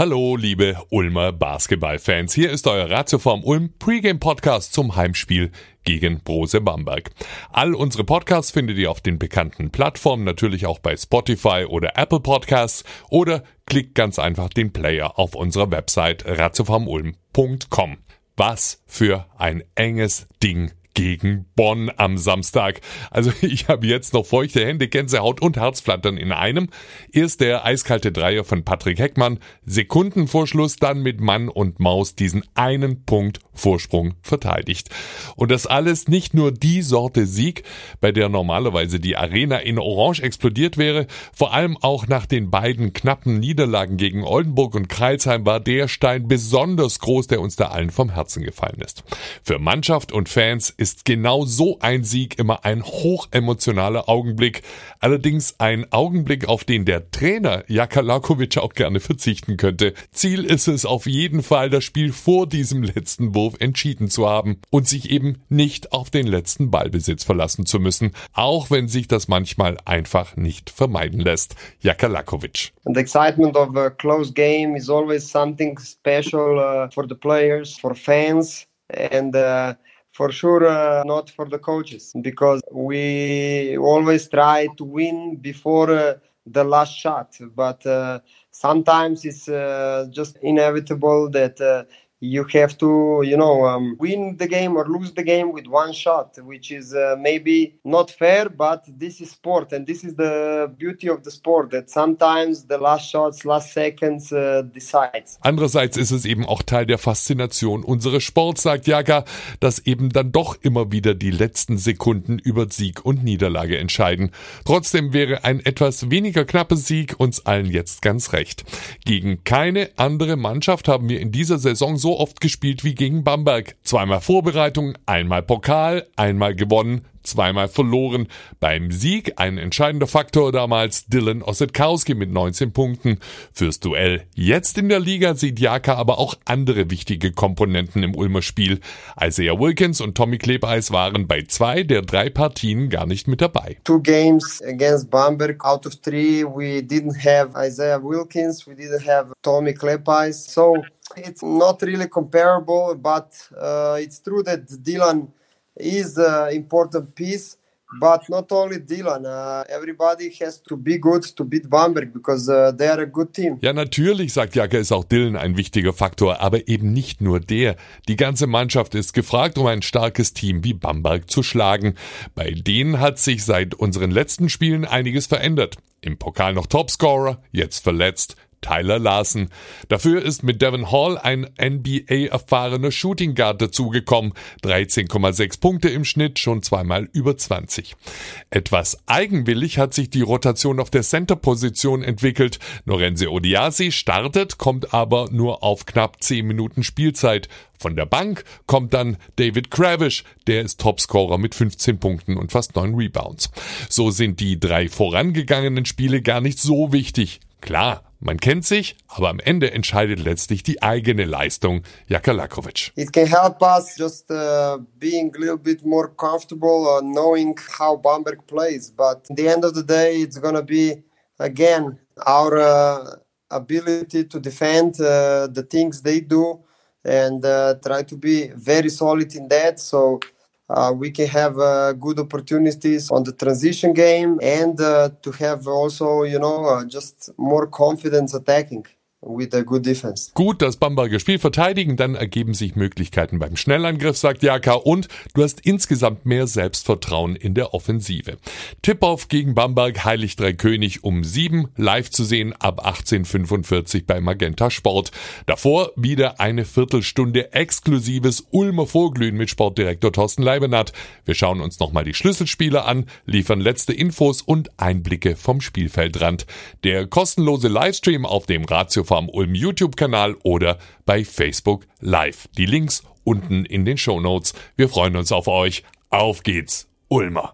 Hallo, liebe Ulmer Basketballfans. Hier ist euer Ratioform Ulm Pregame Podcast zum Heimspiel gegen Brose Bamberg. All unsere Podcasts findet ihr auf den bekannten Plattformen, natürlich auch bei Spotify oder Apple Podcasts oder klickt ganz einfach den Player auf unserer Website ratioformulm.com. Was für ein enges Ding gegen Bonn am Samstag. Also ich habe jetzt noch feuchte Hände, Gänsehaut und Herzflattern in einem. Erst der eiskalte Dreier von Patrick Heckmann, Sekunden vor Schluss dann mit Mann und Maus diesen einen Punkt Vorsprung verteidigt. Und das alles nicht nur die Sorte Sieg, bei der normalerweise die Arena in Orange explodiert wäre, vor allem auch nach den beiden knappen Niederlagen gegen Oldenburg und Kreilsheim war der Stein besonders groß, der uns da allen vom Herzen gefallen ist. Für Mannschaft und Fans ist genau so ein Sieg immer ein hochemotionaler Augenblick. Allerdings ein Augenblick, auf den der Trainer Jaka Lakovic auch gerne verzichten könnte. Ziel ist es auf jeden Fall, das Spiel vor diesem letzten Wurf entschieden zu haben und sich eben nicht auf den letzten Ballbesitz verlassen zu müssen, auch wenn sich das manchmal einfach nicht vermeiden lässt. Jaka Lakovic. And the excitement of a close game is always something special uh, for the players, for fans and uh, for sure uh, not for the coaches because we always try to win before uh, the last shot. But uh, sometimes it's uh, just inevitable that uh, you have to, you know, um, win the game or lose the game with one shot, which is uh, maybe not fair, but this is sport, and this is the beauty of the sport that sometimes the last shots, last seconds uh, decides. Andererseits ist es eben auch Teil der Faszination unseres Sports, sagt Jaga, dass eben dann doch immer wieder die letzten Sekunden über Sieg und Niederlage entscheiden. Trotzdem wäre ein etwas weniger knappes Sieg uns allen jetzt ganz recht. Gegen keine andere Mannschaft haben wir in dieser Saison so oft gespielt wie gegen Bamberg. Zweimal Vorbereitung, einmal Pokal, einmal gewonnen, zweimal verloren. Beim Sieg ein entscheidender Faktor damals Dylan Ossetkowski mit 19 Punkten fürs Duell. Jetzt in der Liga sieht Jaka aber auch andere wichtige Komponenten im Ulmer Spiel. Isaiah Wilkins und Tommy Klebeis waren bei zwei der drei Partien gar nicht mit dabei. Two games against Bamberg out of three we didn't have Isaiah Wilkins, we didn't have Tommy Klebeis. So it's not really comparable, but uh, it's true that Dylan is an important piece. But not only Dylan, uh, everybody has to be good to beat Bamberg because uh, they are a good team. Ja, natürlich, sagt Jacke, ist auch Dylan ein wichtiger Faktor, aber eben nicht nur der. Die ganze Mannschaft ist gefragt, um ein starkes Team wie Bamberg zu schlagen. Bei denen hat sich seit unseren letzten Spielen einiges verändert. Im Pokal noch Topscorer, jetzt verletzt. Tyler Larson. Dafür ist mit Devin Hall ein NBA-erfahrener Shooting Guard dazugekommen. 13,6 Punkte im Schnitt, schon zweimal über 20. Etwas eigenwillig hat sich die Rotation auf der Center-Position entwickelt. Norense Odiasi startet, kommt aber nur auf knapp 10 Minuten Spielzeit. Von der Bank kommt dann David Kravish, der ist Topscorer mit 15 Punkten und fast 9 Rebounds. So sind die drei vorangegangenen Spiele gar nicht so wichtig. Klar, man kennt sich, aber am Ende entscheidet letztlich die eigene Leistung. Jaka Lakovic. It can help us just uh, being a little bit more comfortable uh, knowing how Bamberg plays. But at the end of the day, it's gonna be again our uh, ability to defend uh, the things they do and uh, try to be very solid in that. So uh, we can have uh, good opportunities on the transition game and uh, to have also, you know, uh, just more confidence attacking. With a good defense. Gut, das Bamberger Spiel verteidigen, dann ergeben sich Möglichkeiten beim Schnellangriff, sagt Jaka, und du hast insgesamt mehr Selbstvertrauen in der Offensive. Tip-Off gegen Bamberg Heilig Drei König um sieben, live zu sehen ab 18.45 bei Magenta Sport. Davor wieder eine Viertelstunde exklusives Ulmer Vorglühen mit Sportdirektor Thorsten Leibenhardt. Wir schauen uns nochmal die Schlüsselspieler an, liefern letzte Infos und Einblicke vom Spielfeldrand. Der kostenlose Livestream auf dem Ratio Farm Ulm YouTube-Kanal oder bei Facebook Live. Die Links unten in den Show Notes. Wir freuen uns auf euch. Auf geht's, Ulmer!